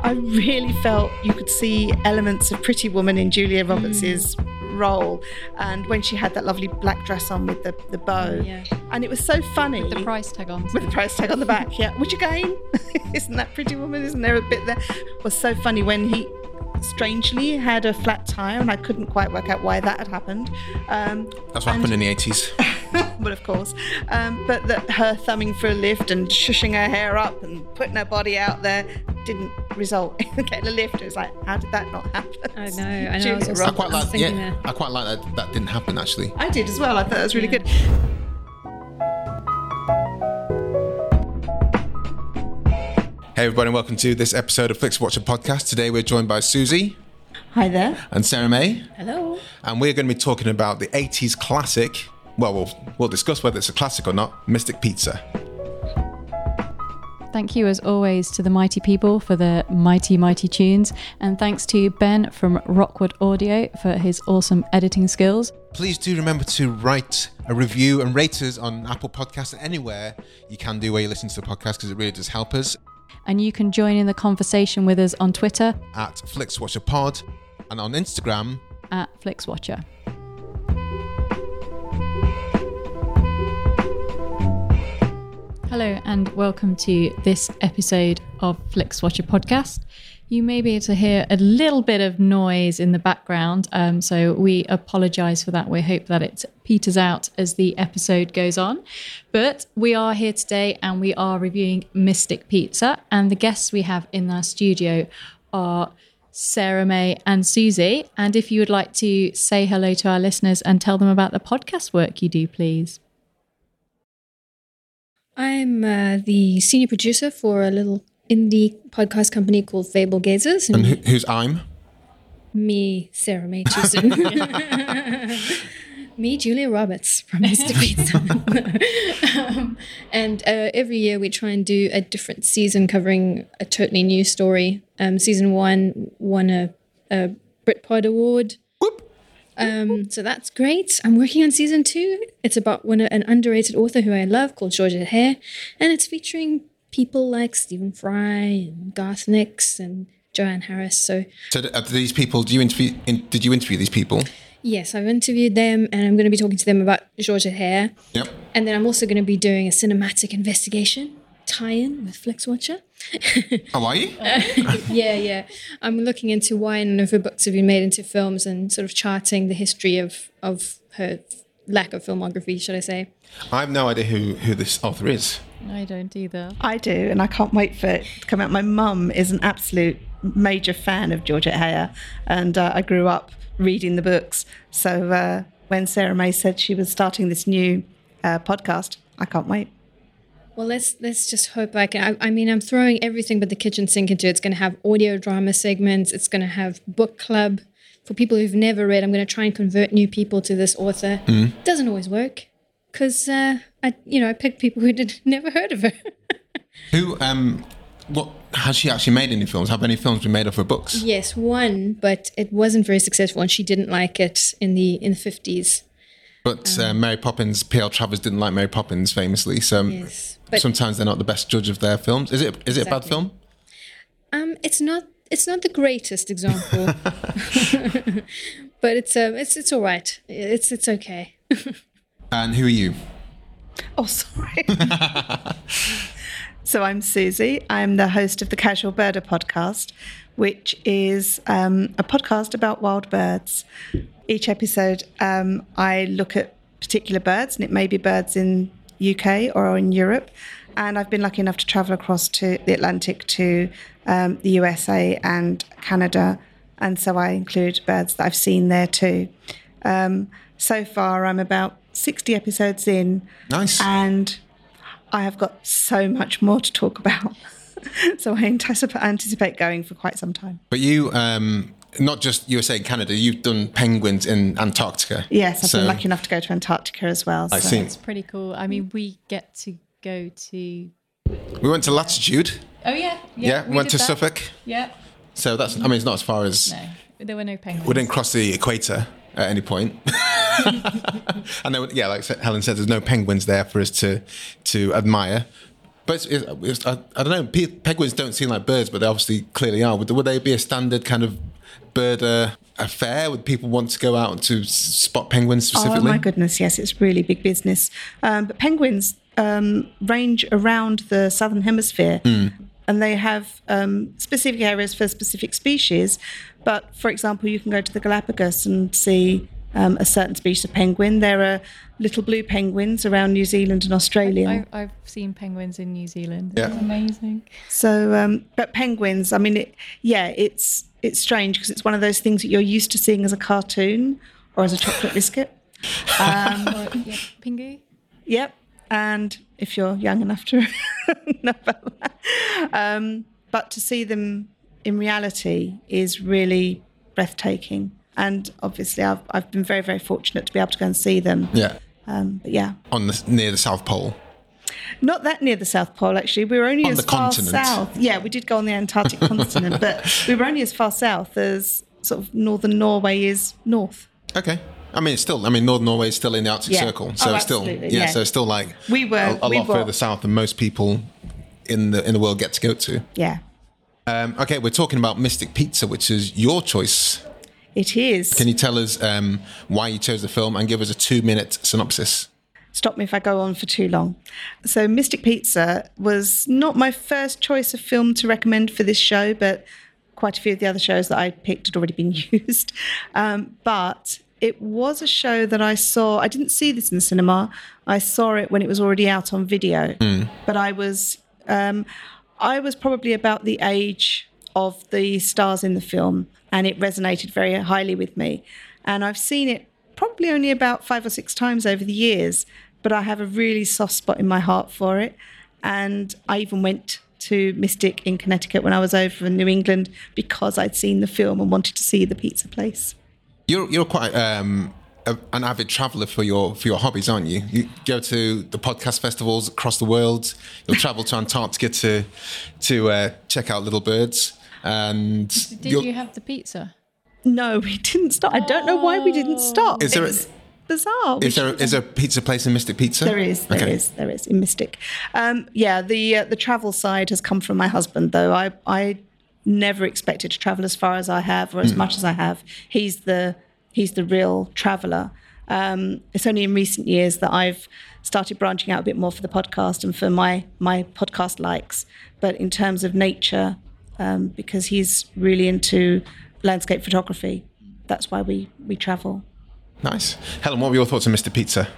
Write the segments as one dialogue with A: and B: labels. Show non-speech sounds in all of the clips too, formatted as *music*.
A: I really felt you could see elements of Pretty Woman in Julia Roberts's role, and when she had that lovely black dress on with the, the bow,
B: Yeah.
A: and it was so funny.
B: With The price tag on.
A: with the price tag on the back, yeah. Which again, *laughs* isn't that Pretty Woman? Isn't there a bit there? Was so funny when he strangely had a flat tire, and I couldn't quite work out why that had happened. Um,
C: That's what happened in the 80s. *laughs* *laughs*
A: but of course, um, but that her thumbing for a lift and shushing her hair up and putting her body out there didn't result *laughs* in getting a lift. It was like, how did that not happen?
B: I know. I know. I *laughs* was
A: Julia
B: also
C: I quite like,
B: thinking
C: yeah,
B: that.
C: I quite like that. That didn't happen actually.
A: I did as well. I thought that was really
B: Yeah.
A: good.
C: Hey everybody, and welcome to this episode of Flix Watcher podcast. Today we're joined by Susie
A: Hi there.
C: and Sarah May,
B: Hello.
C: and we're going to be talking about the 80s classic. Well, we'll we'll discuss whether it's a classic or not. Mystic Pizza.
B: Thank you, as always, to the mighty people for the mighty, mighty tunes. And thanks to Ben from Rockwood Audio for his awesome editing skills.
C: Please do remember to write a review and rate us on Apple Podcasts and anywhere you can do where you listen to the podcast because it really does help us.
B: And you can join in the conversation with us on Twitter
C: At FlixWatcherPod and on Instagram
B: at FlixWatcher. Hello, and welcome to this episode of FlixWatcher podcast. You may be able to hear a little bit of noise in the background, um, so we apologise for that. We hope that it peters out as the episode goes on. But we are here today and we are reviewing Mystic Pizza, and the guests we have in our studio are Sarah May and Susie. And if you would like to say hello to our listeners and tell them about the podcast work you do, please.
D: I'm uh, the senior producer for a little indie podcast company called Fable Gazers,
C: and
D: and
C: who, who's I'm.
D: me, Sarah May *laughs* me, Julia Roberts from Mystic Pizza. um, and uh, every year we try and do a different season covering a totally new story. Um, season one won a, a Britpod award. Um, so that's great. I'm working on season two. It's about one an underrated author who I love called Georgette Heyer, and it's featuring people like Stephen Fry and Garth Nix and Joanne Harris. So
C: So, these people? Do you interview? In, did you interview these people?
D: yes, I've interviewed them, and I'm going to be talking to them about Georgette Heyer,
C: Yep.
D: and then I'm also going to be doing a cinematic investigation tie-in with FlixWatcher.
C: How *laughs* are *laughs* you?
D: yeah, yeah. I'm looking into why none of her books have been made into films and sort of charting the history of of her lack of filmography, should I say?
C: I have no idea who who this author is.
B: I don't either.
A: I do, and I can't wait for it to come out. My mum is an absolute major fan of Georgette Heyer, and uh, I grew up reading the books. So uh, when Sarah May said she was starting this new uh, podcast, I can't wait.
D: Well, let's let's just hope I can. I, I mean, I'm throwing everything but the kitchen sink into it. It's going to have audio drama segments. It's going to have book club for people who've never read. I'm going to try and convert new people to this author. Doesn't always work because uh, I, you know, I picked people who *laughs* did never heard of her. *laughs*
C: Who um, what has she actually made any films? Have any films been made of her books?
D: yes, one, but it wasn't very successful, and she didn't like it in the in the 50s.
C: But uh, Mary Poppins, P.L. Travers didn't like Mary Poppins famously, so um,
D: Yes, but
C: sometimes they're not the best judge of their films. Is it? Is it a bad film?
D: Um, it's not it's not the greatest example, *laughs* *laughs* but it's um it's it's all right. It's it's okay. *laughs*
C: And who are you?
A: Oh, sorry. so I'm Susie. I'm the host of the Casual Birder podcast, which is um, a podcast about wild birds. Each episode, um, I look at particular birds, and it may be birds in UK or in Europe. And I've been lucky enough to travel across to the Atlantic to um, the USA and Canada, and so I include birds that I've seen there too. Um, so far, I'm about 60 episodes in,
C: Nice.
A: and I have got so much more to talk about. *laughs* so I anticipate, anticipate going for quite some time.
C: But you, um, not just USA and Canada, you've done penguins in Antarctica.
A: Yes, I've
C: So-
A: been lucky enough to go to Antarctica as well.
C: I
A: so-
C: see.
B: It's pretty cool. I mean, we get to go to.
C: We went to Latitude.
B: Oh yeah,
C: Yeah, we went to
B: that.
C: Suffolk.
B: Yeah,
C: So that's. I mean, it's not as far as
B: no, there were no penguins.
C: we didn't cross the equator at any point. *laughs* and there, yeah, like Helen said, there's no penguins there for us to to admire. But it's, it's, I, I, don't know. Pe- penguins don't seem like birds, but they obviously clearly are. Would, would they be a standard kind of bird uh, affair? Would people want to go out to spot penguins specifically?
A: Oh my goodness, yes, it's really big business. Um, but penguins um, range around the southern hemisphere.
C: Mm.
A: And they have um, specific areas for specific species. But for example, you can go to the Galapagos and see um, a certain species of penguin. There are little blue penguins around New Zealand and Australia.
B: I, have seen penguins in New Zealand.
C: Yeah.
B: It's amazing.
A: So, um, but penguins, I mean, it, yeah, it's it's strange because it's one of those things that you're used to seeing as a cartoon or as a chocolate biscuit. *laughs* Um,
B: Or, yeah, Pingu.
A: Yep. And if you're young enough to *laughs* know about that. Um, but to see them in reality is really breathtaking. And obviously, I've, I've been very, very fortunate to be able to go and see them.
C: Yeah,
A: Um, but yeah,
C: on the near the South Pole.
A: not that near the South Pole, actually. We were only
C: On
A: as far
C: continent.
A: south. Yeah, we did go on the Antarctic *laughs* continent, but we were only as far south as sort of northern Norway is north.
C: Okay. I mean, it's still. I mean, Northern Norway is still in the Arctic
A: Yeah.
C: Circle, so
A: Oh,
C: it's still. Yeah,
A: yeah.
C: so it's still like
A: We were-
C: a, a
A: we
C: lot
A: were-
C: further south than most people in the in the world get to go to.
A: Yeah,
C: Um, okay, we're talking about Mystic Pizza, which is your choice.
A: It is.
C: Can you tell us um, why you chose the film and give us a two-minute synopsis?
A: stop me if I go on for too long. So, Mystic Pizza was not my first choice of film to recommend for this show, but quite a few of the other shows that I picked had already been *laughs* used. Um, but it was a show that I saw. I didn't see this in the cinema. I saw it when it was already out on video. But I was, um, I was probably about the age of the stars in the film, and it resonated very highly with me. And I've seen it probably only about five or six times over the years, but I have a really soft spot in my heart for it. And I even went to Mystic in Connecticut when I was over in New England because I'd seen the film and wanted to see the pizza place.
C: You're you're quite um, a, an avid traveller for your for your hobbies, aren't you? You go to the podcast festivals across the world. You'll travel to Antarctica to to uh, check out little birds. And
B: Did
C: you'll-
B: have the pizza?
A: No, we didn't stop. I don't know why we didn't stop.
C: Is there a-
A: it's bizarre.
C: Is there is there a pizza place in Mystic Pizza?
A: There is, there is, there is in Mystic. Um, yeah, the uh, the travel side has come from my husband, though. I I never expected to travel as far as I have or as much as I have. He's the he's the real traveller. Um, it's only in recent years that I've started branching out a bit more for the podcast and for my my podcast likes. But in terms of nature, um, because he's really into landscape photography, that's why we we travel.
C: Nice. Helen, what were your thoughts on Mystic Pizza?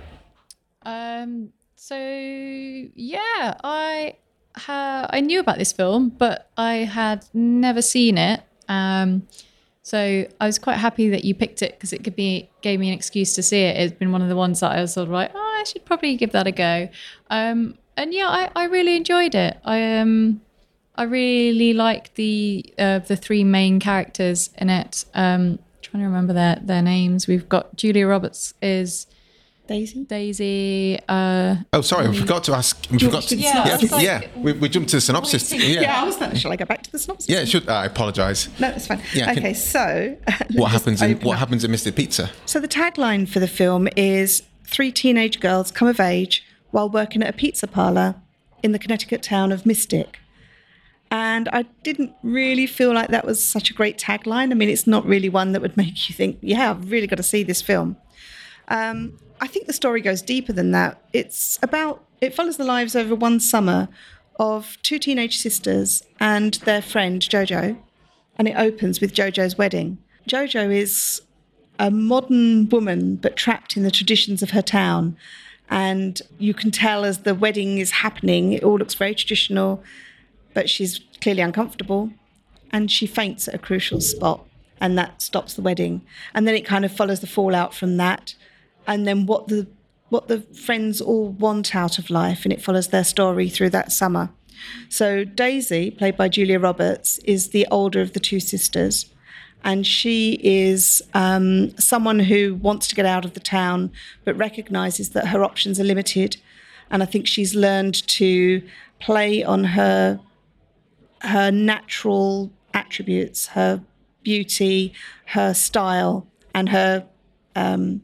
B: Um. So yeah, I ha- I knew about this film, but I had never seen it. Um. So I was quite happy that you picked it because it could be gave me an excuse to see it. It's been one of the ones that I was sort of like, oh, I should probably give that a go. Um. And yeah, I, I really enjoyed it. I um. I really like the uh, the three main characters in it. Um, trying to remember their their names. We've got Julia Roberts is
A: Daisy.
B: Daisy. Uh,
C: Oh, sorry, I forgot to ask. We forgot to,
B: Yeah,
C: yeah,
B: I like-
C: yeah. We, we jumped to the synopsis. Yeah,
A: Yeah, I was like, shall I go back to the synopsis?
C: Yeah, it should. I apologise.
A: No, it's fine.
C: Yeah,
A: okay,
C: can-
A: so *laughs*
C: What happens in What
A: up.
C: happens in Mystic Pizza?
A: So the tagline for the film is three teenage girls come of age while working at a pizza parlor in the Connecticut town of Mystic. And I didn't really feel like that was such a great tagline. I mean, it's not really one that would *laughs* make you think, yeah, I've really got to see this film. Um, I think the story goes deeper than that. It's about, it follows the lives over one summer of two teenage sisters and their friend Jojo. And it opens with Jojo's wedding. Jojo is a modern woman, but trapped in the traditions of her town. And you can tell as the wedding is happening, it all looks very traditional, but she's clearly uncomfortable. And she faints at a crucial spot, and that stops the wedding. And then it kind of follows the fallout from that, and then what the what the friends all want out of life, and it follows their story through that summer. So Daisy, played by Julia Roberts, is the older of the two sisters, and she is um, someone who wants to get out of the town but recognizes that her options are limited. And I think she's learned to play on her her natural attributes, her beauty, her style, and her um,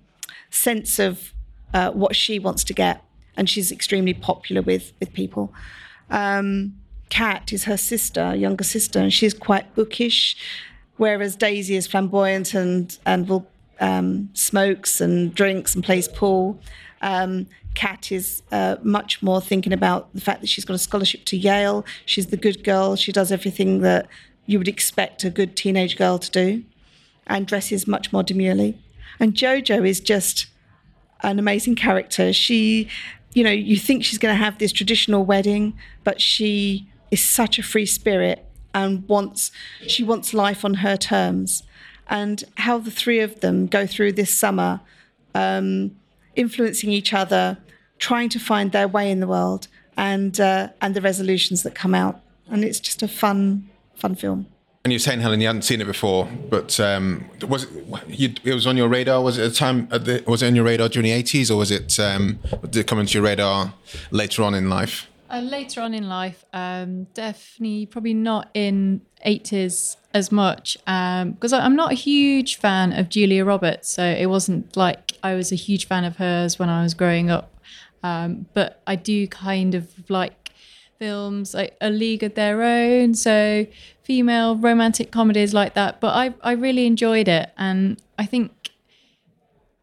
A: sense of uh, what she wants to get, and she's extremely popular with with people. Um, Kat is her sister, younger sister, and she's quite bookish, whereas Daisy is flamboyant and and will um, smokes and drinks and plays pool. Um, Kat is uh, much more thinking about the fact that she's got a scholarship to Yale. She's the good girl. She does everything that you would expect a good teenage girl to do, and dresses much more demurely. And Jojo is just an amazing character. She, you know, you think she's going to have this traditional wedding, but she is such a free spirit and wants she wants life on her terms. And how the three of them go through this summer, um, influencing each other, trying to find their way in the world, and uh, and the resolutions that come out. And it's just a fun, fun film.
C: And you're saying, Helen, you hadn't seen it before, but um, was it? You, it was on your radar. Was it at the time? At the, was it on your radar during the '80s, or was it? Um, did it come into your radar later on in life?
B: Uh, later on in life, um, definitely, probably not in 80s as much because um, I'm not a huge fan of Julia Roberts. So it wasn't like I was a huge fan of hers when I was growing up. Um, but I do kind of like films like A League of Their Own, so female romantic comedies like that. But I, I really enjoyed it, and I think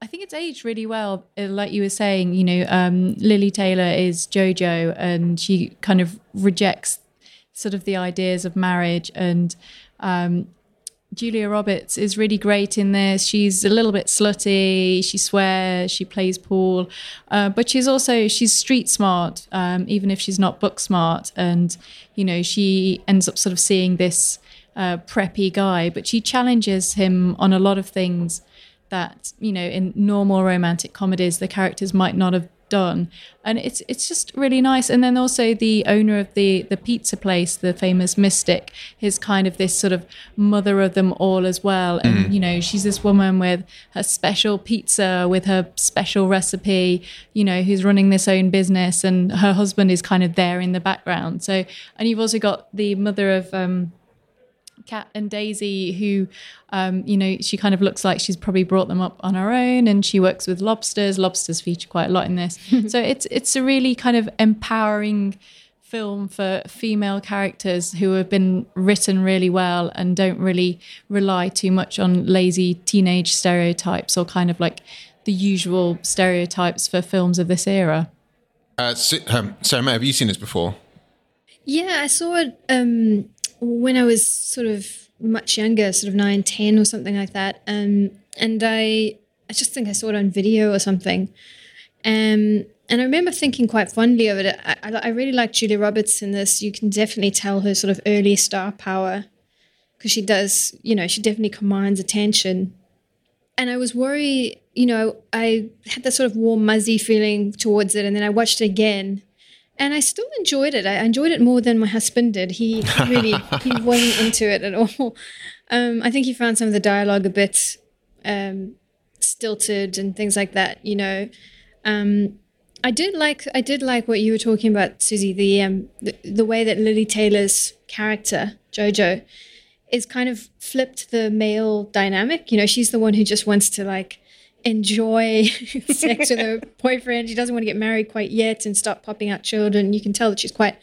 B: I think it's aged really well. Uh, like you were saying, you know, um, Lili Taylor is JoJo, and she kind of rejects sort of the ideas of marriage. And um, Julia Roberts is really great in this. She's a little bit slutty. She swears. She plays pool, uh, but she's also she's street smart, um, even if she's not book smart. And you know, she ends up sort of seeing this uh, preppy guy, but she challenges him on a lot of things that you know in normal romantic comedies the characters might not have done. And it's it's just really nice. And then also the owner of the the pizza place the famous mystic is kind of this sort of mother of them all as well. And mm. you know she's this woman with her special pizza with her special recipe you know who's running this own business. And her husband is kind of there in the background. So and you've also got the mother of um Kat and Daisy, who, um, you know, she kind of looks like she's probably brought them up on her own, and she works with lobsters. Lobsters feature quite a lot in this, *laughs* so it's it's a really kind of empowering film for female characters who have been written really well and don't really rely too much on lazy teenage stereotypes or kind of like the usual stereotypes for films of this era.
C: Uh, so, um, Sarah, have you seen this before?
D: Yeah, I saw it um, when I was sort of much younger, sort of nine, ten, or something like that. Um, and I, I just think I saw it on video or something. Um, and I remember thinking quite fondly of it. I, I, really like Julia Roberts in this. You can definitely tell her sort of early star power because she does, you know, she definitely commands attention. And I was worried, you know, I had that sort of warm, muzzy feeling towards it. And then I watched it again and I still enjoyed it. I enjoyed it more than my husband did. He *laughs* really he wasn't into it at all. Um, I think he found some of the dialogue a bit um, stilted and things like that. You know, um, I did like I did like what you were talking about, Susie. The um, the, the way that Lili Taylor's character Jojo is kind of flipped the male dynamic. You know, she's the one who just wants to like enjoy *laughs* sex with her *laughs* boyfriend. She doesn't want to get married quite yet and start popping out children. You can tell that she's quite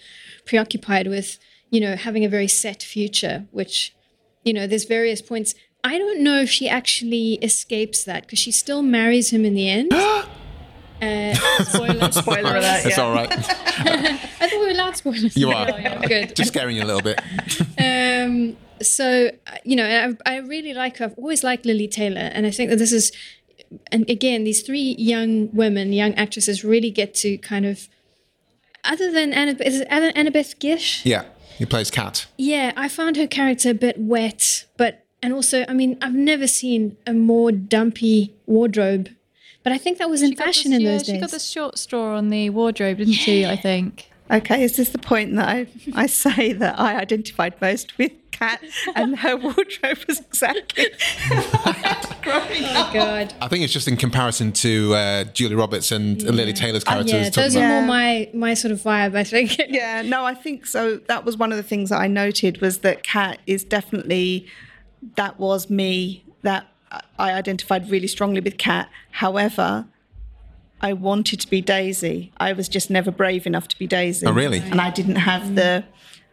D: preoccupied with, you know, having a very set future, which, you know, there's various points. I don't know if she actually escapes that because she still marries him in the end. *gasps* Uh, spoiler, spoiler alert.
C: It's yeah. all right. *laughs*
D: I thought we were allowed spoilers.
C: You are. Oh, yeah, good. Just scaring you a little bit.
D: um, so, you know, I, I really like her. I've always liked Lili Taylor. And I think that this is and again, these three young women, young actresses, really get to kind of, other than Annabeth, is it Annabeth Gish?
C: Yeah, he plays Kat.
D: Yeah, I found her character a bit wet, but and also, I mean, I've never seen a more dumpy wardrobe, but I think that was in fashion
B: this,
D: in
B: yeah,
D: those days.
B: She got the short straw on the wardrobe, didn't yeah. she? I think.
A: Okay, is this the point that I, I say that I identified most with Kat and her wardrobe was exactly *laughs*
D: Oh God!
C: I think it's just in comparison to uh, Julia Roberts and yeah. Lili Taylor's characters. Uh,
D: yeah, those are more my my sort of vibe. I think. *laughs*
A: yeah, no, I think so. That was one of the things that I noted was that Kat is definitely that was me. That I identified really strongly with Kat. However, I wanted to be Daisy. I was just never brave enough to be Daisy.
C: Oh, really?
A: And I didn't have the.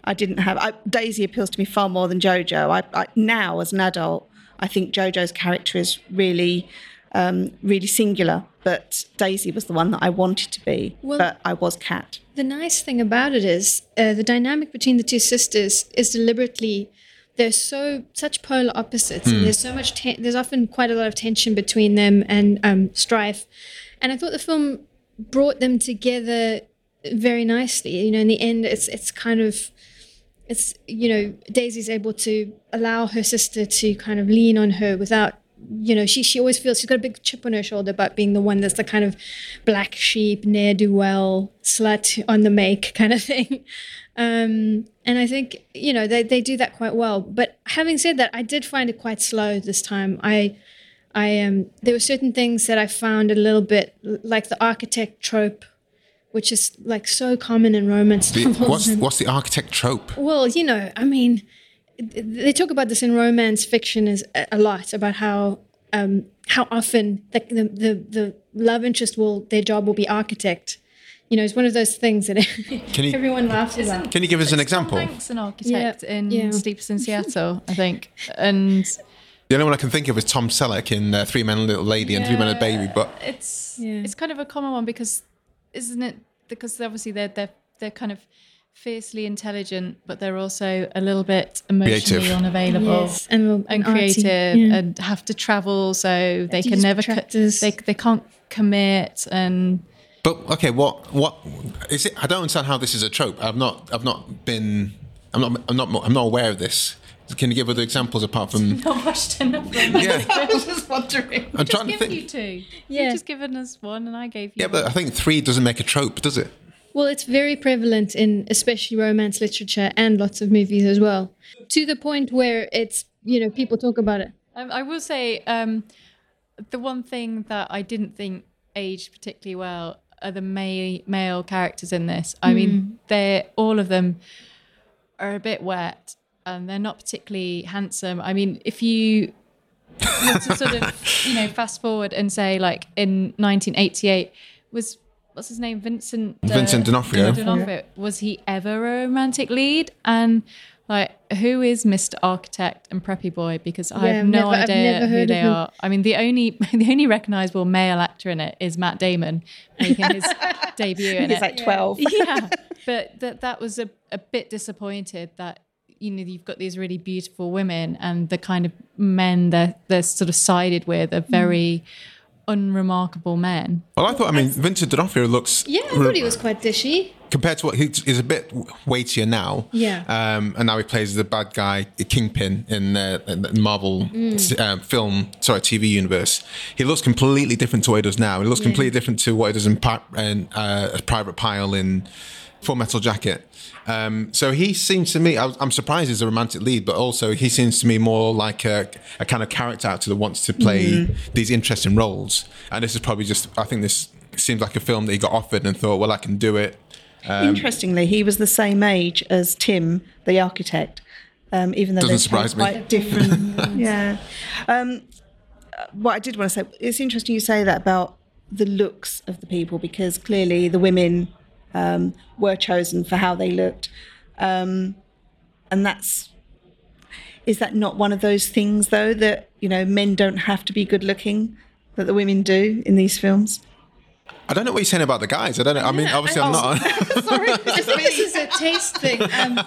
A: I didn't have. I, Daisy appeals to me far more than Jojo. I, I now, as an adult, I think Jojo's character is really, um, really singular. But Daisy was the one that I wanted to be.
D: Well-
A: but I was Kat.
D: The nice thing about it is uh, the dynamic between the two sisters is deliberately they're so such polar opposites. And there's so much ten- there's often quite a lot of tension between them and um, strife. And I thought the film brought them together very nicely. You know, in the end, it's it's kind of it's you know Daisy's able to allow her sister to kind of lean on her without you know she she always feels she's got a big chip on her shoulder about being the one that's the kind of black sheep ne'er do well slut on the make *laughs* kind of thing. Um and i think you know they, they do that quite well. But having said that i did find it quite slow this time. I i um there were certain things that i found a little bit like the architect trope which is like so common in romance
C: The-
D: novels
C: what's
D: and-
C: what's the architect trope?
D: well, you know, I mean, they talk about this in romance fiction is a a lot about how um, how often the, the the the love interest will their job will be architect. You know, it's one of those things that *laughs*
C: Can you
D: everyone laughs about.
C: can you give us an example?
B: Thanks, an architect
D: Yeah,
B: in
D: yeah.
B: Sleepless in *laughs* Seattle, I think, and
C: The only one I can think of is Tom Selleck in uh, Three Men and a Little Lady and Three Men and a Baby. But
B: it's
D: Yeah.
B: it's kind of a common one because isn't it because obviously they're they're they're kind of fiercely intelligent but they're also a little bit emotionally
C: Creative.
B: unavailable
D: Yes, and,
B: and creative
D: yeah.
B: and have to travel so they
D: to
B: can never co- they they can't commit and
C: but okay, what what is it? I don't understand how this is a trope. I've not I've not been I'm not I'm not I'm not aware of this. Can you give other examples apart from?
B: not watched enough
C: Yeah, *laughs*
A: I was just wondering.
C: I'm trying to
B: give
C: think.
B: you two
D: Yeah.
B: you've just given us one and I gave you
C: Yeah, but I think three doesn't make a trope, does it?
D: Well, it's very prevalent in especially romance literature and lots of movies as well. To the point where it's you know people talk about it.
B: Um, I will say um, the one thing that I didn't think aged particularly well are the male male characters in this. I mean, they're all of them are a bit wet and they're not particularly handsome. I mean, if you were to sort of you know fast forward and say like in 1988 was what's his name Vincent uh,
C: Vincent D'Onofrio.
B: D'Onofrio was he ever a romantic lead and like who is Mr. Architect and Preppy Boy because I
D: Yeah,
B: have
D: I've
B: no
D: never-
B: idea who they are. I mean the only *laughs* the only recognizable male actor in it is Matt Damon making his *laughs* debut in
A: He's
B: it
A: like 12.
B: yeah, *laughs* but that that was a, a bit disappointed that you know you've got these really beautiful women and the kind of men they're they're sort of sided with are very unremarkable men.
C: Well, I thought. I mean, Vincent D'Onofrio looks.
D: Yeah, I thought he was quite dishy.
C: compared to what he is a bit weightier now.
D: Yeah.
C: Um, and now he plays the bad guy, the Kingpin in uh, the Marvel
D: Mm.
C: uh, film, sorry, TV universe. He looks completely different to what he does now. He looks completely different to what he does in, Pi- in uh, Private Pyle in Full Metal Jacket. Um, so he seems to me, I, I'm surprised he's a romantic lead, but also he seems to me more like a, a kind of character actor that wants to play
D: Mm-hmm.
C: these interesting roles. And this is probably just, I think this seems like a film that he got offered and thought, well, I can do it. Um,
A: Interestingly, he was the same age as Tim, the architect, um, even though
C: Doesn't
A: they're
C: surprise me.
A: quite different. *laughs* yeah. Um, what I did want to say, it's interesting you say that about the looks of the people because clearly the women um, were chosen for how they looked, um, and that's. Is that not one of those things, though, that you know men don't have to be good looking, that the women do in these films?
C: I don't know what you're saying about the guys. I don't know. I mean, obviously,
D: I-
C: I'm not. *laughs*
D: Sorry, I *laughs* think this is a taste thing. Um,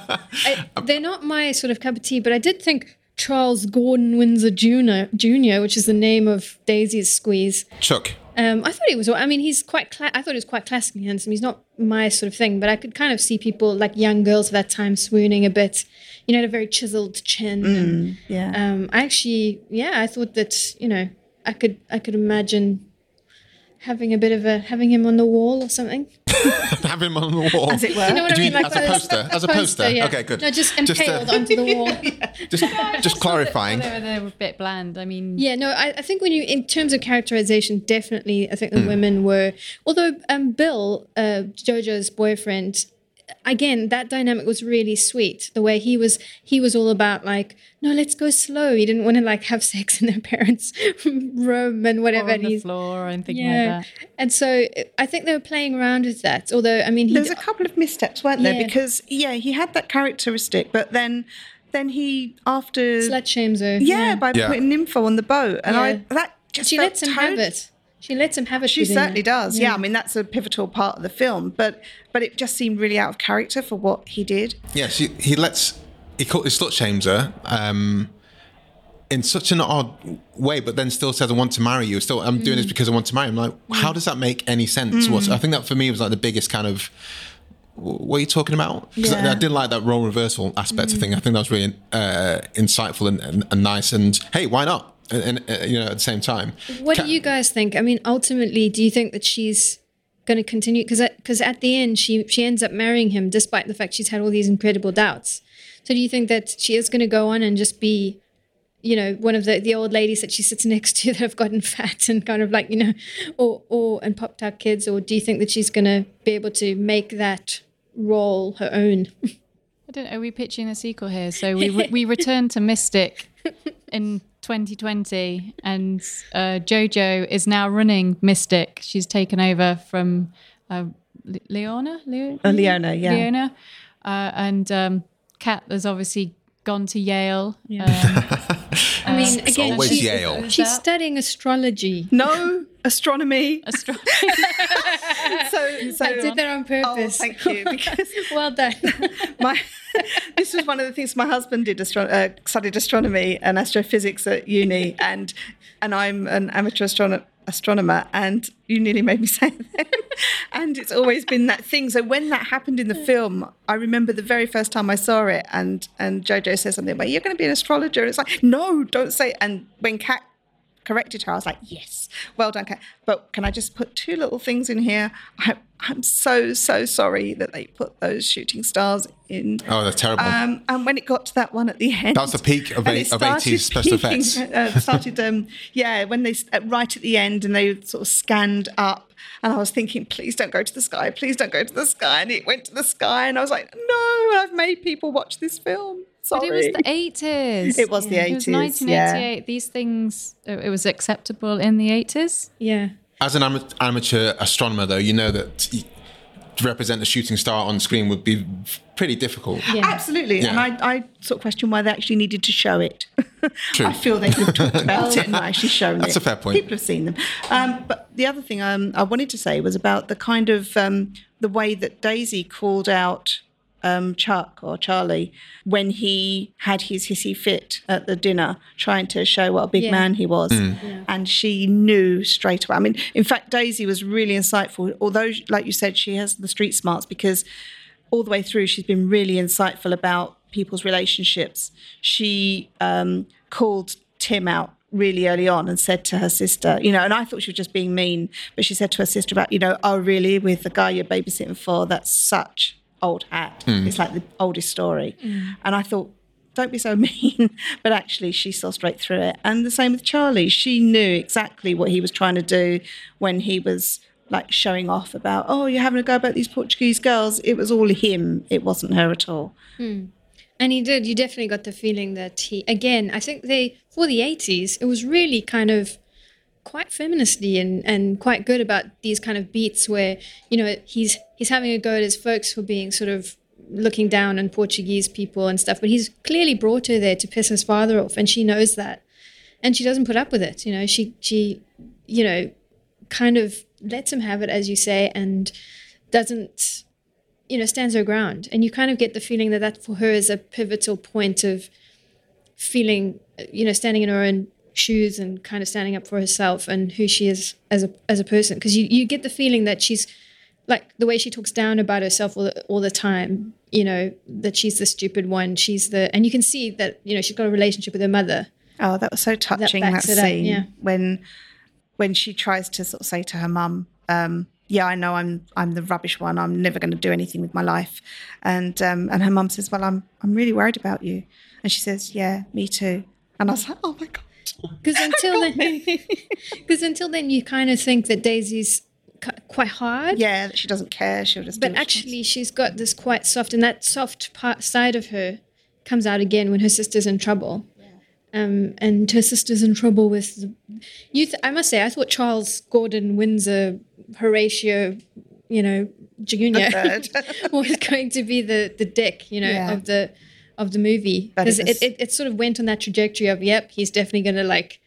D: I, they're not my sort of cup of tea, but I did think Charles Gordon Windsor Jr., Jr., which is the name of Daisy's squeeze.
C: Chuck.
D: Um, I thought he was. I mean, he's quite. Cla- I thought he was quite classically handsome. He's not my sort of thing, but I could kind of see people like young girls of that time swooning a bit. You know, had a very chiseled chin. and,
A: Yeah.
D: um, I actually, yeah, I thought that you know, I could, I could imagine having a bit of a having him on the wall or something. *laughs*
C: Have him on the wall.
A: As it were.
D: You know what
C: Do
D: I
C: you
D: mean?
C: mean as a
D: the-
C: poster? As a poster?
D: yeah.
C: Okay, good.
D: No, just
C: Just, uh,
D: impaled onto the wall. *laughs*
C: Just, just clarifying.
B: They were, they were a bit bland. I mean,
D: Yeah, no, I, I think when you, in terms of characterization, definitely, I think the women were. Although um, Bill, uh, Jojo's boyfriend, again, that dynamic was really sweet. The way he was, he was all about like, no, let's go slow. He didn't want to like have *laughs* sex in their parents' room and whatever.
B: Or on
D: and
B: the floor or anything
D: yeah.
B: like that.
D: And so I think they were playing around with that. Although, I mean, he,
A: There's a couple of missteps, weren't there?
D: Yeah.
A: Because yeah, he had that characteristic, but then then he after
D: slut shames her.
A: yeah, by
C: Yeah.
A: putting info on the boat, and
D: Yeah.
A: I that just
D: she
A: felt
D: lets him have it. She lets him have it.
A: She certainly
D: it.
A: does. Yeah. I mean that's a pivotal part of the film, but but it just seemed really out of character for what he did.
C: Yeah, he lets he, call, he slut shames her um, in such an odd way, but then still says, "I want to marry you." Still, I'm doing this because I want to marry. you. I'm like, how does that make any sense? what I think that for me was like the biggest kind of. What are you talking about? Because
A: Yeah.
C: I did like that role reversal aspect of thing. I think that was really uh, insightful and, and, and nice. And hey, why not? And, and uh, you know, at the same time,
D: What
C: Ca-
D: do you guys think? I mean, ultimately, do you think that she's going to continue? Because because at the end, she she ends up marrying him, despite the fact she's had all these incredible doubts. So, do you think that she is going to go on and just be, you know, one of the the old ladies that she sits next to *laughs* that have gotten fat and kind of like you know, or or and popped out kids, or do you think that she's going to be able to make that role her own? *laughs*
B: I don't know. Are we pitching a sequel here? So we re- we return to Mystic in 2020, and uh, JoJo is now running Mystic. She's taken over from uh, Le- Leona. Leo-
A: Uh, Leona, yeah.
B: Leona, uh, and um, Kat has obviously gone to Yale. Um, *laughs*
D: I mean,
C: it's
D: again,
C: always
D: she's,
C: Yale.
D: she's studying astrology.
A: No astronomy.
B: astro- *laughs*
A: so, *laughs* so
D: I did that on
A: Oh,
D: purpose.
A: thank you. Because *laughs*
D: well done.
A: my this was one of the things my husband did astro- uh, studied astronomy and astrophysics at uni and and I'm an amateur astronomer astronomer and you nearly made me *laughs* say that. And it's always been that thing. So when that happened in the hmm. film I remember the very first time I saw it and and Jojo says something about you're going to be an astrologer. And it's like no don't say and when Kat corrected her. I was like, yes, well done. But can I just put two little things in here? I, I'm so, so sorry that they put those shooting stars in.
C: oh, that's terrible.
A: Um, and when it got to that one at the *laughs* end,
C: That was the peak of
A: it
C: of
A: started
C: 80s special
A: peaking,
C: effects. *laughs*
A: Uh, started, um, yeah, when they uh, right at the end and they sort of scanned up, and I was thinking, please don't go to the sky, please don't go to the sky, and it went to the sky, and I was like, no, I've made people watch this film.
B: But it was the 80s.
A: It was the
B: It was
A: 80s,
B: 1988. These things, uh, it was acceptable in the 80s.
D: yeah.
C: As an ama- amateur astronomer, though, you know that y- to represent a shooting star on screen would be pretty difficult.
D: Yeah.
A: Absolutely.
C: Yeah.
A: And I, I sort of question why they actually needed to show it. *laughs*
C: True.
A: I feel they could have talked *laughs* about it and not actually shown
C: That's
A: it.
C: That's a fair point.
A: People have seen them. Um, but the other thing um, I wanted to say was about the kind of um, the way that Daisy called out um, Chuck or Charlie when he had his hissy fit at the dinner, trying to show what a big
D: Yeah.
A: man he was.
C: Mm.
A: And she knew straight away. I mean, in fact, Daisy was really insightful, although, like you said, she has the street smarts because all the way through, she's been really insightful about people's relationships. She um, called Tim out really early on and said to her sister, you know, and I thought she was just being mean, but she said to her sister about, you know, oh, really, with the guy you're babysitting for, that's such old hat. Hmm. It's like the oldest story. Hmm. And I thought, don't be so *laughs* mean. But actually, she saw straight through it. And the same with Charlie. She knew exactly what he was trying to do when he was like showing off about, oh, you're having a go about these Portuguese girls. It was all him, it wasn't her at all. Hmm.
D: And he did. You definitely got the feeling that he, again, I think they, for the 80s, it was really kind of quite feministy and, and quite good about these kind of beats where, you know, he's he's having a go at his folks for being sort of looking down on Portuguese people and stuff, but he's clearly brought her there to piss his father off, and she knows that. And she doesn't put up with it. You know, she, she, you know, kind of lets him have it, as you say, and doesn't you know stands her ground and you kind of get the feeling that that for her is a pivotal point of feeling you know standing in her own shoes and kind of standing up for herself and who she is as a as a person because you, you get the feeling that she's like the way she talks down about herself all the, all the time you know that she's the stupid one she's the and you can see that you know she's got a relationship with her mother
A: Oh, that was so touching that,
D: backs it up,
A: scene
D: yeah.
A: when when she tries to sort of say to her mum, um, "Yeah, I know I'm I'm the rubbish one. I'm never going to do anything with my life," and um, and her mum says, "Well, I'm I'm really worried about you," and she says, "Yeah, me too." And I was like, "Oh my god."
D: Because *laughs* until then *laughs* because until then you kind of think that Daisy's quite hard.
A: Yeah, that she doesn't care. She'll just.
D: But actually, she's got this quite soft, and that soft part side of her comes out again when her sister's in trouble. Um, and her sister's in trouble with the, you. Th- I must say, I thought Charles Gordon Windsor Horatio, you know, Junior *laughs* was going to be the the dick, you know,
A: Yeah.
D: of the of the movie because it, it, it sort of went on that trajectory of yep, he's definitely going to like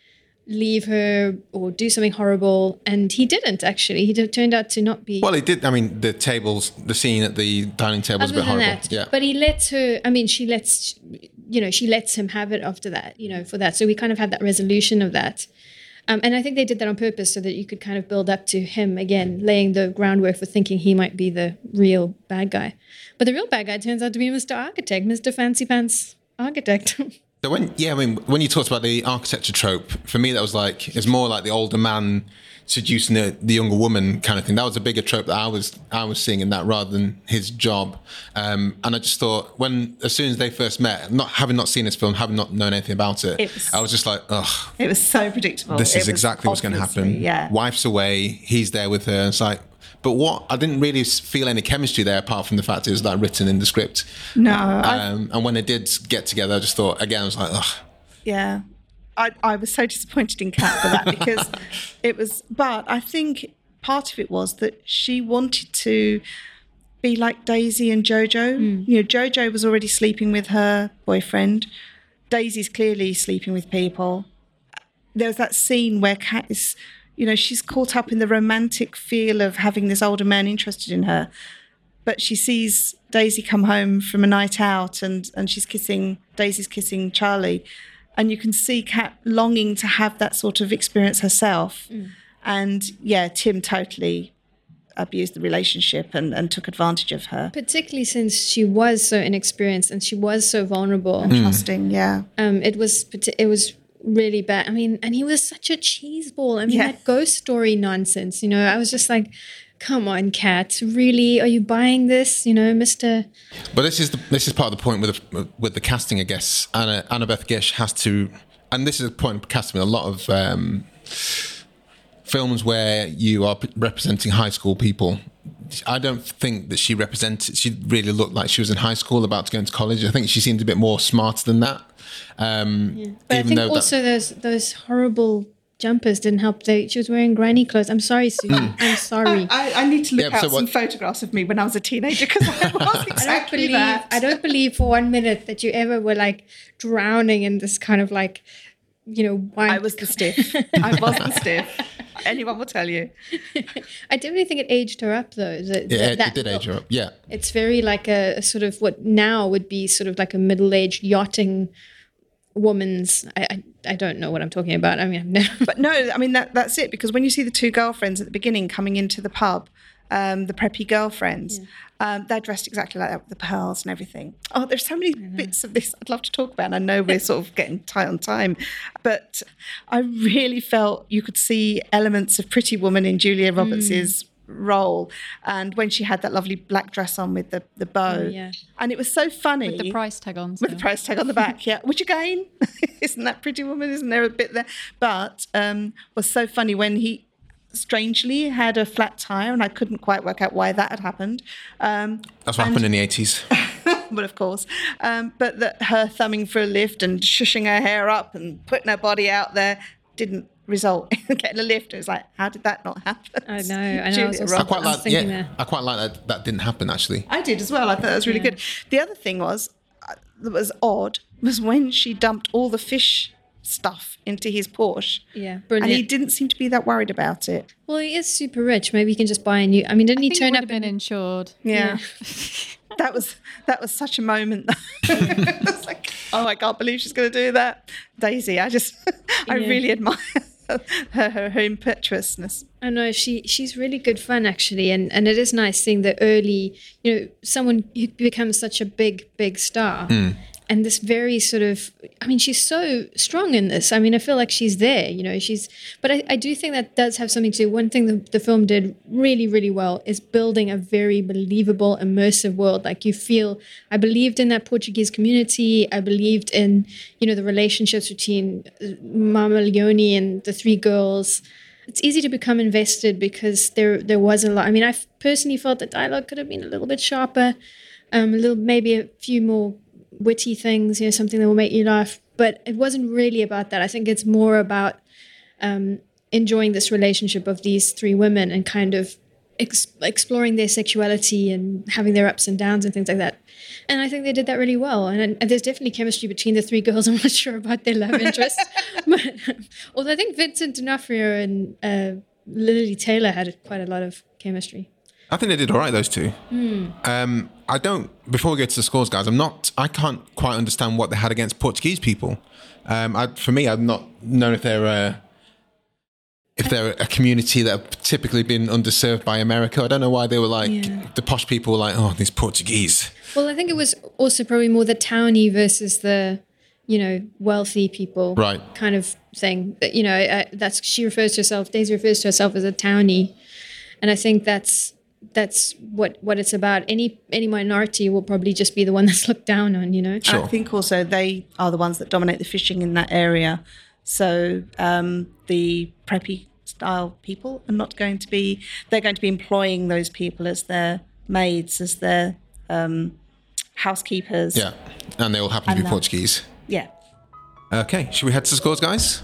D: leave her or do something horrible, and he didn't actually. He d- turned out to not be.
C: Well, he did. I mean, the tables, the scene at the dining table was a bit
D: than
C: horrible.
D: that.
C: Yeah.
D: But he lets her. I mean, she lets you know she lets him have it after that. You know, for that. So we kind of had that resolution of that. Um, and I think they did that on purpose so that you could kind of build up to him again, laying the groundwork for thinking he might be the real bad guy. But the real bad guy turns out to be Mr. Architect, Mr. Fancy Pants Architect. *laughs*
C: So when yeah, I mean, when you talked about the architecture trope, for me that was like it's more like the older man seducing the, the younger woman kind of thing. That was a bigger trope that I was I was seeing in that rather than his job. Um, and I just thought when as soon as they first met, not having not seen this film, having not known anything about it,
A: It was-
C: I was just like, ugh,
A: It was so predictable.
C: this
A: It
C: is exactly what's going to happen.
A: Yeah.
C: Wife's away, he's there with her. And it's like, but what? I didn't really feel any chemistry there apart from the fact it was like written in the script.
A: No, I,
C: Um, and when they did get together, I just thought again, I was like, ugh.
A: yeah. I, I was so disappointed in Kat for that because *laughs* it was, but I think part of it was that she wanted to be like Daisy and Jojo. You know, Jojo was already sleeping with her boyfriend. Daisy's clearly sleeping with people. There's that scene where Kat is, you know, she's caught up in the romantic feel of having this older man interested in her. But she sees Daisy come home from a night out and, and she's kissing, Daisy's kissing Charlie. And you can see Kat longing to have that sort of experience herself. And yeah, Tim totally abused the relationship and, and took advantage of her.
D: Particularly since she was so inexperienced and she was so vulnerable.
A: And Trusting, yeah.
D: Um, it was it was really bad. I mean, and he was such a cheeseball. I mean,
A: Yeah.
D: that ghost story nonsense. You know, I was just like, come on, Kat, really? Are you buying this? You know, Mister.
C: But this is the, this is part of the point with the, with the casting, I guess. Anna Annabeth Gish has to, and this is a point of casting with a lot of um, films where you are representing high school people. I don't think that she represented. She really looked like she was in high school, about to go into college. I think she seemed a bit more smarter than that. Um,
D: But I
C: even
D: think
C: though that-
D: also those those horrible jumpers didn't help. They, she was wearing granny clothes. I'm sorry, Susan. I'm sorry.
A: I, I need to look
C: Yeah, so
A: out some
C: what-
A: photographs of me when I was a teenager because I was *laughs*
D: I don't believe
A: that.
D: I don't believe for one minute that you ever were like drowning in this kind of like you know wine.
A: I was the stiff. I was the stiff. *laughs* *laughs* Anyone will tell you. *laughs*
D: I definitely think it aged her up though. The,
C: yeah,
D: the-
C: it,
D: that
C: it did age her up. Yeah,
D: It's very like a, a sort of what now would be sort of like a middle-aged yachting woman's. I, I I don't know what I'm talking about. I mean, I've never.
A: But no, I mean that that's it because when you see the two girlfriends at the beginning coming into the pub, um, the preppy girlfriends, um, they're dressed exactly like that with the pearls and everything. Oh, there's so many bits of this I'd love to talk about. And I know we're sort of getting tight on time, but I really felt you could see elements of Pretty Woman in Julia Roberts's role, and when she had that lovely black dress on with the the bow,
D: yeah.
A: and it was so funny
B: With the price tag on.
A: with the price tag on the back, yeah. Which again, *laughs* isn't that Pretty Woman? Isn't there a bit there? But um, was so funny when he strangely had a flat tire, and I couldn't quite work out why that had happened. Um,
C: that's what happened in the eighties. *laughs*
A: but of course, um, but that her thumbing for a lift and shushing her hair up and putting her body out there didn't result *laughs* in getting a lift. It was like, how did that not happen?
D: I know. I know. *laughs* I was also-
C: I quite
D: was
C: like.
D: thinking
C: Yeah,
D: that.
C: I quite like that. That didn't happen actually.
A: I did as well. I thought that was really good. The other thing was uh, that was odd was when she dumped all the fish stuff into his Porsche.
D: Yeah,
A: And
D: brilliant.
A: he didn't seem to be that worried about it.
D: well, he is super rich. Maybe he can just buy a new. I mean, didn't
B: I
D: he
B: think it
D: turn
B: would
D: up
B: have been insured.
A: Yeah. *laughs* *laughs* that was that was such a moment. *laughs* I was like, oh, I can't believe she's going to do that. Daisy, I just, I
D: Yeah.
A: really admire her, her, her impetuousness.
D: I know she she's really good fun actually, and and it is nice seeing the early, you know, someone who becomes such a big big star, hmm. And this very sort of, I mean, she's so strong in this. I mean, I feel like she's there, you know, she's, but I, I do think that does have something to do. One thing the, the film did really really well is building a very believable, immersive world. Like you feel, I believed in that Portuguese community. I believed in, you know, the relationships between uh, Mama Leona and the three girls it's easy to become invested because there there was a lot. I mean, I personally felt the dialogue could have been a little bit sharper, um, a little maybe a few more witty things, you know, something that will make you laugh. But it wasn't really about that. I think it's more about um, enjoying this relationship of these three women and kind of ex- exploring their sexuality and having their ups and downs and things like that. And I think they did that really well. And, and there's definitely chemistry between the three girls. *laughs* I'm not sure about their love interest, *laughs* but although I think Vincent D'Onofrio and uh, Lili Taylor had quite a lot of chemistry.
C: I think they did all right, those two. Um, I don't. Before we go to the scores, guys, I'm not. I can't quite understand what they had against Portuguese people. Um, I, for me, I've not known if they're uh, if they're a community that have typically been underserved by America. I don't know why they were like
D: Yeah.
C: the posh people were like, oh, these Portuguese.
D: Well, I think it was also probably more the towny versus the, you know, wealthy people,
C: Right.
D: Kind of thing. That you know, uh, that's she refers to herself. Daisy refers to herself as a townie, and I think that's that's what what it's about. Any any minority will probably just be the one *laughs* that's looked down on. You know.
C: Sure.
A: I think also they are the ones that dominate the fishing in that area. So um, the preppy style people are not going to be, they're going to be employing those people as their maids, as their um, housekeepers.
C: Yeah, and they all happen to be
A: And,
C: Portuguese.
A: Yeah.
C: Okay, should we head to the scores, guys?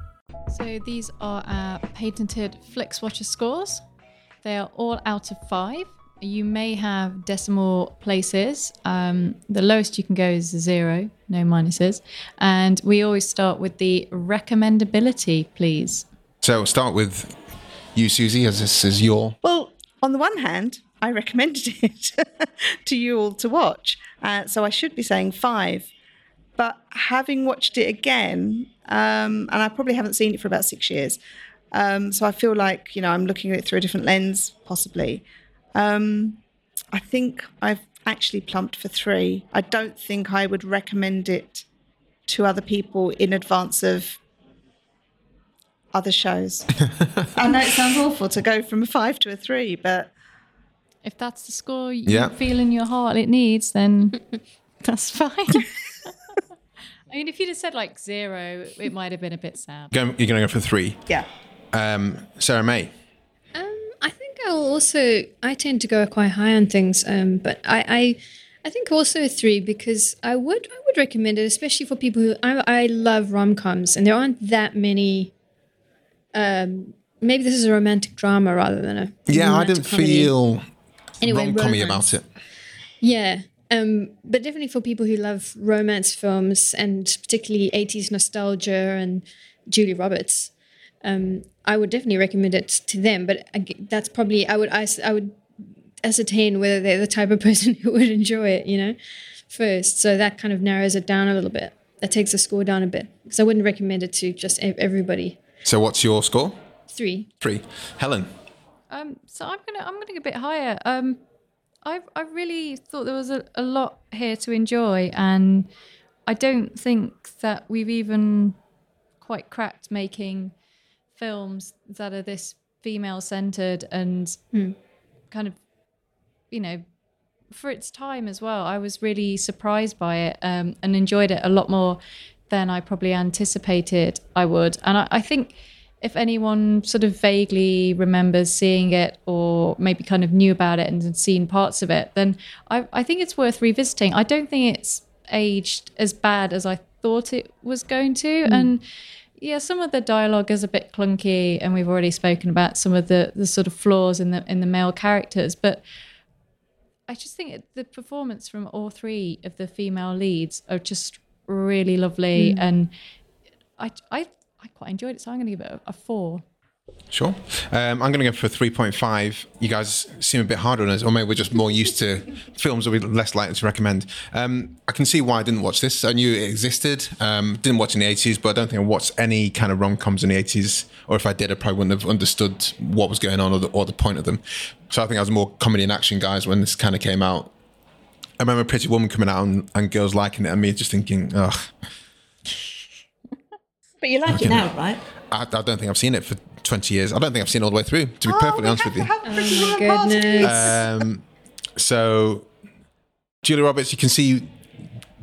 B: So these are our patented FlixWatcher scores. They are all out of five. You may have decimal places. Um, the lowest you can go is zero, no minuses. And we always start with the recommendability, please.
C: So we'll start with you, Susie, as this is your.
A: Well, on the one hand, I recommended *laughs* it to you all to watch. Uh, so I should be saying five. But having watched it again, um, and I probably haven't seen it for about six years, um, so I feel like, you know, I'm looking at it through a different lens, possibly. Um, I think I've actually plumped for three. I don't think I would recommend it to other people in advance of other shows. *laughs* I know it sounds awful to go from a five to a three, but
B: If that's the score you
C: Yeah.
B: feel in your heart it needs, then *laughs* that's fine. *laughs* I mean, if you'd have said like zero, it might have been a bit sad.
C: Go, you're going to go for three.
A: yeah.
C: Um, Sarah May.
D: Um, I think I'll also. I tend to go quite high on things, um, but I, I, I think also three because I would I would recommend it, especially for people who I, I love rom coms, and there aren't that many. Um, maybe this is a romantic drama rather than a
C: Yeah, I didn't
D: comedy.
C: feel
D: Anyway,
C: rom-commy about it.
D: Yeah. Um, but definitely for people who love romance films and particularly 80s nostalgia and Julia Roberts, um, I would definitely recommend it to them. But ag- that's probably, I would, I, I would ascertain whether they're the type of *laughs* person who would enjoy it, you know, first. So that kind of narrows it down a little bit. That takes the score down a bit. Because I wouldn't recommend it to just everybody.
C: So what's your score?
D: Three.
C: Three. Helen.
B: Um, so I'm gonna I'm gonna go a bit higher. Um, I I really thought there was a, a lot here to enjoy, and I don't think that we've even quite cracked making films that are this female centered and kind of you know for its time as well. I was really surprised by it um, and enjoyed it a lot more than I probably anticipated I would. And I, I think if anyone sort of vaguely remembers seeing it or maybe kind of knew about it and seen parts of it, then I, I think it's worth revisiting. I don't think it's aged as bad as I thought it was going to. Hmm. And yeah, some of the dialogue is a bit clunky, and we've already spoken about some of the, the sort of flaws in the in the male characters, but I just think the performance from all three of the female leads are just really lovely, hmm. and I, I I quite enjoyed it. So I'm going to give it a, a four.
C: Sure. Um, I'm going to go for 3.5. You guys seem a bit harder on us, or maybe we're just more used to films that we're less likely to recommend. Um, I can see why I didn't watch this. I knew it existed. Um, didn't watch in the 80s, but I don't think I watched any kind of rom coms in the 80s. Or if I did, I probably wouldn't have understood what was going on or the, or the point of them. So I think I was more comedy and action guys when this kind of came out. I remember Pretty Woman coming out and, and girls liking it, and me just thinking, ugh.
A: But you like it now, right?
C: I, I don't think I've seen it for 20 years. I don't think I've seen it all the way through, to be perfectly honest with you.
D: Oh my goodness.
C: Um, so, Julia Roberts, you can see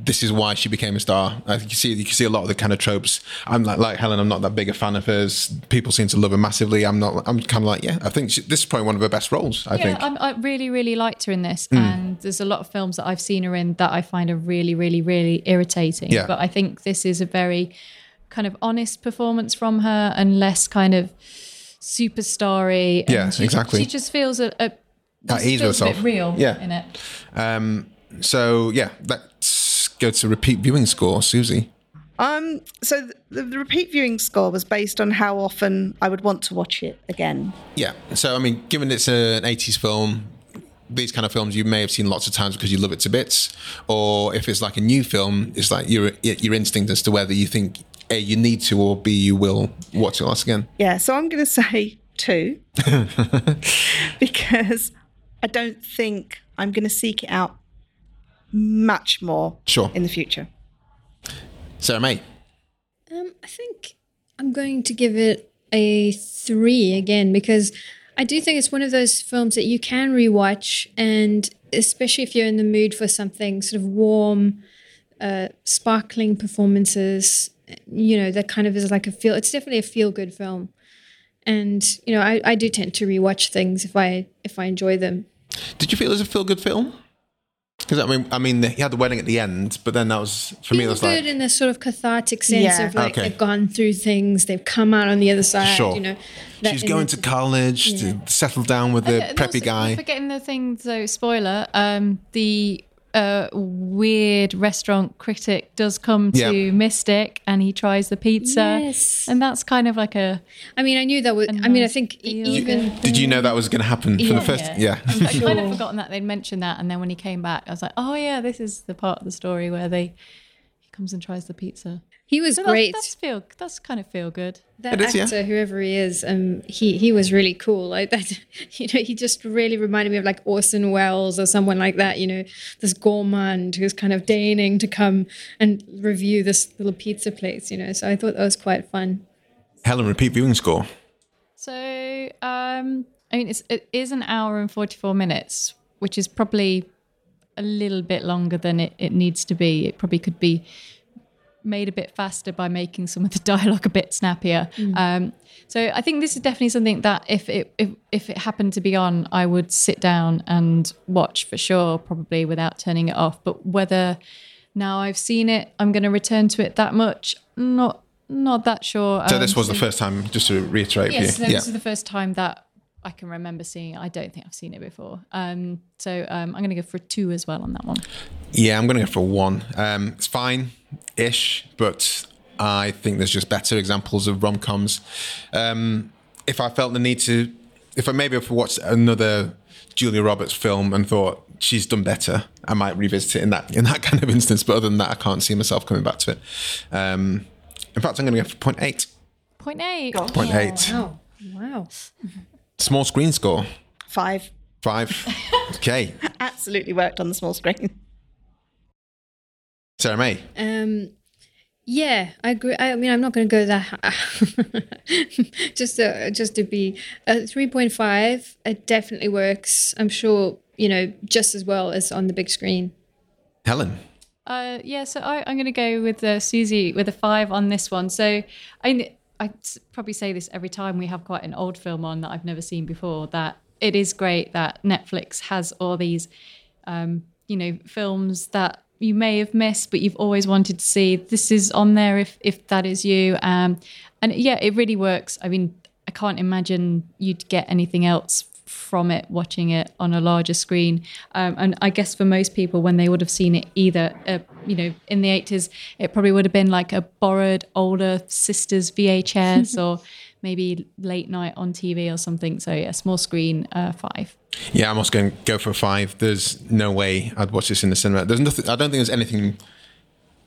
C: this is why she became a star. I think you see you can see a lot of the kind of tropes. I'm like like Helen. I'm not that big a fan of hers. People seem to love her massively. I'm not. I'm kind of like yeah. I think she, this is probably one of her best roles. I
B: yeah,
C: think.
B: I'm, I really, really liked her in this,
C: Hmm.
B: and there's a lot of films that I've seen her in that I find are really, really, really irritating.
C: Yeah.
B: But I think this is a very kind of honest performance from her, and less kind of superstarry. and
C: Yeah,
B: she,
C: exactly.
B: She just feels a, a
C: At ease
B: feels a
C: herself.
B: bit real
C: Yeah.
B: in it.
C: Um, so yeah, let's go to repeat viewing score, Susie.
A: Um, so the, the repeat viewing score was based on how often I would want to watch it again.
C: Yeah. So I mean, given it's a, an 80s film. These kind of films you may have seen lots of times because you love it to bits, or if it's like a new film, it's like your your instinct as to whether you think a you need to or b you will watch it once again.
A: Yeah, so I'm going to say two *laughs* because I don't think I'm going to seek it out much more
C: Sure.
A: in the future.
C: Sarah May.
D: Um, I think I'm going to give it a three again because I do think it's one of those films that you can rewatch, and especially if you're in the mood for something sort of warm, uh, sparkling performances, you know, that kind of is like a feel. It's definitely a feel good film, and you know, I, I do tend to rewatch things if I if I enjoy them.
C: Did you feel it was a feel good film? Because I mean, I mean, he had the wedding at the end, but then that was for me. It was
D: good
C: like
D: in the sort of cathartic sense
A: Yeah.
D: of like
C: Okay.
D: they've gone through things, they've come out on the other side.
C: Sure.
D: You know, that
C: she's going
D: the-
C: to college to settle down with the
B: And
C: preppy
B: also,
C: guy.
B: you're Forgetting the thing, though. spoiler. Um, the uh, weird restaurant critic does come to
C: Yeah.
B: Mystic, and he tries the pizza,
D: Yes.
B: and that's kind of like a.
D: I mean, I knew that was. I mean, I think e-
B: feel
D: even
C: Did you know that was going to happen from the first? Yeah.
B: I'd kind of forgotten that they'd mentioned that, and then when he came back, I was like, oh yeah, this is the part of the story where they he comes and tries the pizza.
D: he was
B: So that's,
D: great.
B: that's feel. That's kind of feel good.
D: that
C: It is, yeah.
D: actor, whoever he is, um, he he was really cool. Like that, *laughs* you know, he just really reminded me of like Orson Welles or someone like that. You know, this gourmand who's kind of deigning to come and review this little pizza place. You know, so I thought that was quite fun.
C: Helen, repeat viewing score.
B: So, um, I mean, it's, it is an hour and 44 minutes, which is probably a little bit longer than it, it needs to be. It probably could be made a bit faster by making some of the *laughs* dialogue a bit snappier. Um, so I think this is definitely something that if it if, if it happened to be on, I would sit down and watch for sure, probably without turning it off. But whether now I've seen it, I'm going to return to it that much, not not that sure.
C: So
B: Um,
C: this was the first time, just to reiterate
B: Yes,
C: for
B: no,
C: you.
B: this is the first time that I can remember seeing it. I don't think I've seen it before. Um, so um, I'm going to go for two as well on that one.
C: Yeah, I'm going to go for one. Um, it's fine ish, but I think there's just better examples of rom coms. Um, if I felt the need to, if I maybe if I watched another Julia Roberts film and thought she's done better, I might revisit it in that in that *laughs* kind of instance. But other than that, I can't see myself coming back to it. Um, in fact, I'm going to go for point eight.
B: Point eight.
C: Point eight.
D: Wow, wow.
C: Small screen score.
A: Five.
C: Five. *laughs* Okay.
A: Absolutely worked on the small screen.
C: Sarah May.
D: Um, yeah, I agree. I mean, I'm not going to go that high. *laughs* just to, just to be uh, 3.5. It definitely works. I'm sure you know just as well as on the big screen.
C: Helen.
B: Uh, yeah, so I, I'm going to go with uh, Susie with a five on this one. So I, I probably say this every time we have quite an old film on that I've never seen before. That it is great that Netflix has all these, um, you know, films that you may have missed, but you've always wanted to see. This is on there if if that is you. Um, and yeah, it really works. I mean, I can't imagine you'd get anything else from it watching it on a larger screen um, and i guess for most people when they would have seen it either uh, you know in the 80s it probably would have been like a borrowed older sister's vhs *laughs* or maybe late night on TV or something. So yeah, small screen, uh, five.
C: Yeah, I'm also going to go for a five. There's no way I'd watch this in the cinema. There's nothing. I don't think there's anything.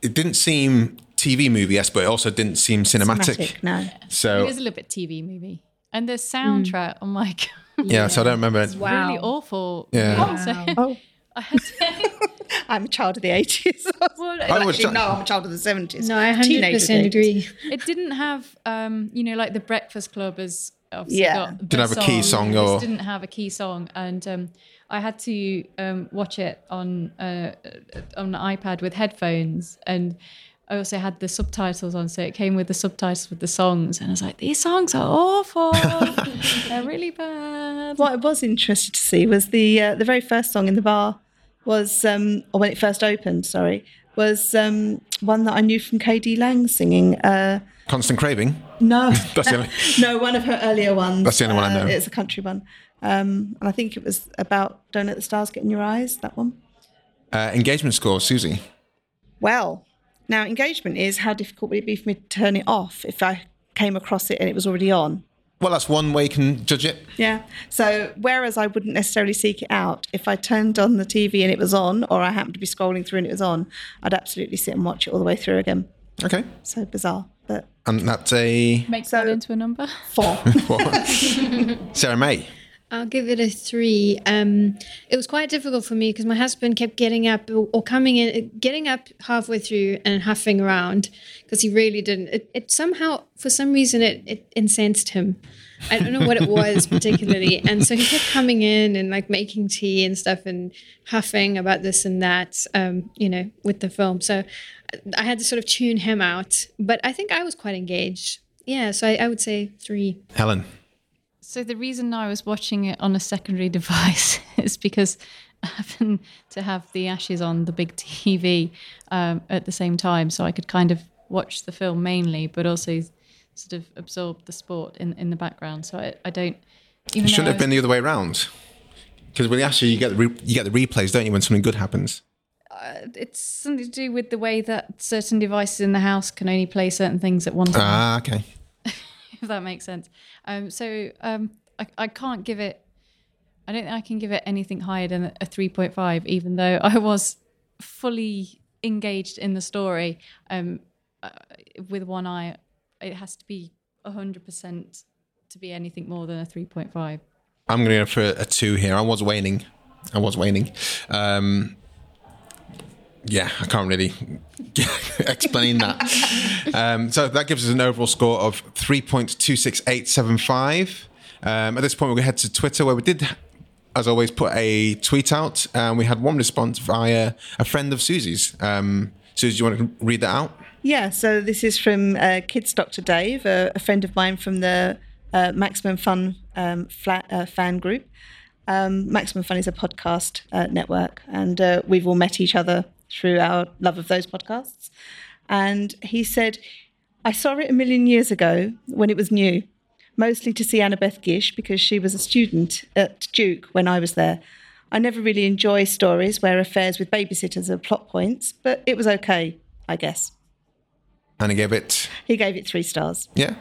C: It didn't seem TV movie yes, but it also didn't seem cinematic.
A: Cinematic, no.
C: So
B: it was a little bit TV movie, and the soundtrack. Oh my *laughs* god,
C: yeah, so I don't remember. it.
D: Wow.
B: really awful.
C: Yeah.
B: So
A: Oh, *laughs*
B: I had to. *laughs*
A: I'm a child of the 80s. *laughs*
B: Well,
C: I was
A: Actually, no, I'm a child of the 70s.
D: No, I 100%
A: days.
D: agree.
B: it didn't have um you know like the breakfast club is obviously
A: Yeah.
B: got
C: Didn't have a key song
B: This
C: or-
B: didn't have a key song and um i had to um watch it on uh on an ipad with headphones and I also had the subtitles on, so it came with the subtitles with the songs, and I was like, "These songs are awful. *laughs* They're really bad."
A: What I was interested to see was the uh, the very first song in the bar was, um, or when it first opened, sorry, was um, one that I knew from KD Lang singing. Uh,
C: Constant craving.
A: no, *laughs*
C: That's the only. *laughs*
A: no, one of her earlier ones.
C: That's the only one I
A: Uh,
C: know.
A: It's a country one, um, and I think it was about "Don't Let the Stars Get in Your Eyes." That one.
C: Uh, engagement score, Susie.
A: Well, now engagement is how difficult would it be for me to turn it off if I came across it and it was already on?
C: Well, that's one way you can judge it.
A: Yeah. So whereas I wouldn't necessarily seek it out, if I turned on the TV and it was on, or I happened to be scrolling through and it was on, I'd absolutely sit and watch it all the way through again.
C: Okay.
A: So bizarre, but
C: And that's a
B: Make
A: So-
B: that into a number.
A: four. *laughs* *laughs*
C: Sarah May.
D: I'll give it a three. Um, it was quite difficult for me because my husband kept getting up or, coming in, getting up halfway through and huffing around because he really didn't. It, it somehow, for some reason, it, it incensed him. I don't know what it was particularly, *laughs* and so he kept coming in and like making tea and stuff and huffing about this and that, um, you know, with the film. So I had to sort of tune him out, but I think I was quite engaged. Yeah, so I, I would say three.
C: Helen.
B: So the reason I was watching it on a secondary *laughs* device is because I happen to have the Ashes on the big TV um, at the same time, so I could kind of watch the film mainly, but also sort of absorb the sport in in the background. So I, I don't. Even
C: It shouldn't have been the other way around. Because with the Ashes, you get the re- you get the replays, don't you, when something good happens?
B: it's something to do with the way that certain devices in the house can only play certain things at one time.
C: Ah, okay.
B: If that makes sense. Um, so um, I, I can't give it. I don't think I can give it anything higher than a three point five, even though I was fully engaged in the story. Um, uh, with one eye, it has to be hundred percent to be anything more than a three point five.
C: I'm going to go for a two here. I was waning. I was waning. Um, yeah, I can't really *laughs* explain that. Um, so that gives us an overall score of 3.26875. Um, at this point, we're going to head to Twitter, where we did, as always, put a tweet out. And we had one response via a friend of Susie's. Um, Susie, do you want to read that out?
A: Yeah, so this is from uh, Kids Dr. Dave, a, a friend of mine from the uh, Maximum Fun um, flat, uh, fan group. Um, Maximum Fun is a podcast uh, network, and uh, we've all met each other through our love of those podcasts. And he said, I saw it a million years ago when it was new, mostly to see Annabeth Gish because she was a student at Duke when I was there. I never really enjoy stories where affairs with babysitters are plot points, but it was okay, I guess.
C: And I gave it
A: He gave it three stars.
C: Yeah,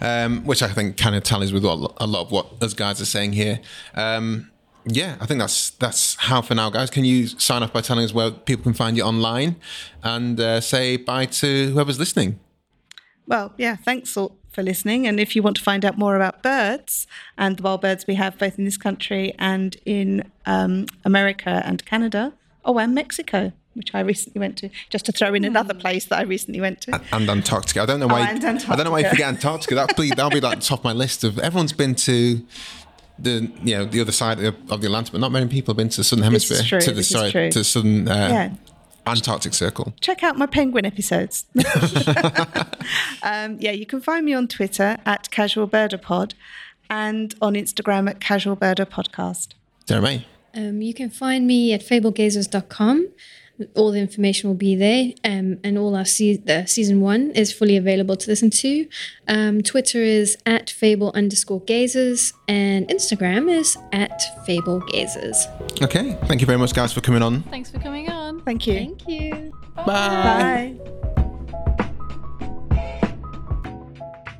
C: um, which I think kind of tallies with what, a lot of what us guys are saying here. Um, yeah, I think that's that's how for now, guys. Can you sign off by telling us where people can find you online and uh, say bye to whoever's listening?
A: Well, yeah, thanks all for listening. And if you want to find out more about birds and the wild birds we have both in this country and in um, America and Canada, oh, and Mexico, which I recently went to, just to throw in another place that I recently went to.
C: And Antarctica. I don't know why.
A: Oh, and
C: I don't know why you forget Antarctica. That'll be that'll be like top of my list of everyone's been to. The you know the other side of, of the Atlantic, but not many people have been to the southern
A: This is
C: hemisphere
A: true,
C: to the
A: this is
C: sorry
A: true.
C: to the southern uh,
A: Yeah.
C: Antarctic Circle.
A: check out my penguin episodes. *laughs* *laughs* um, yeah, you can find me on Twitter at Casual Birder Pod and on Instagram at Casual Birder Podcast.
C: Jeremy.
D: Um, you can find me at fablegazers.com. All the information will be there, um, and all our se- uh, season one is fully available to listen to. Um, Twitter is at fable underscore gazers, and Instagram is at fable gazers.
C: Okay, thank you very much, guys, for coming on.
B: Thanks for coming on.
A: Thank you.
D: Thank you.
C: Bye.
A: Bye.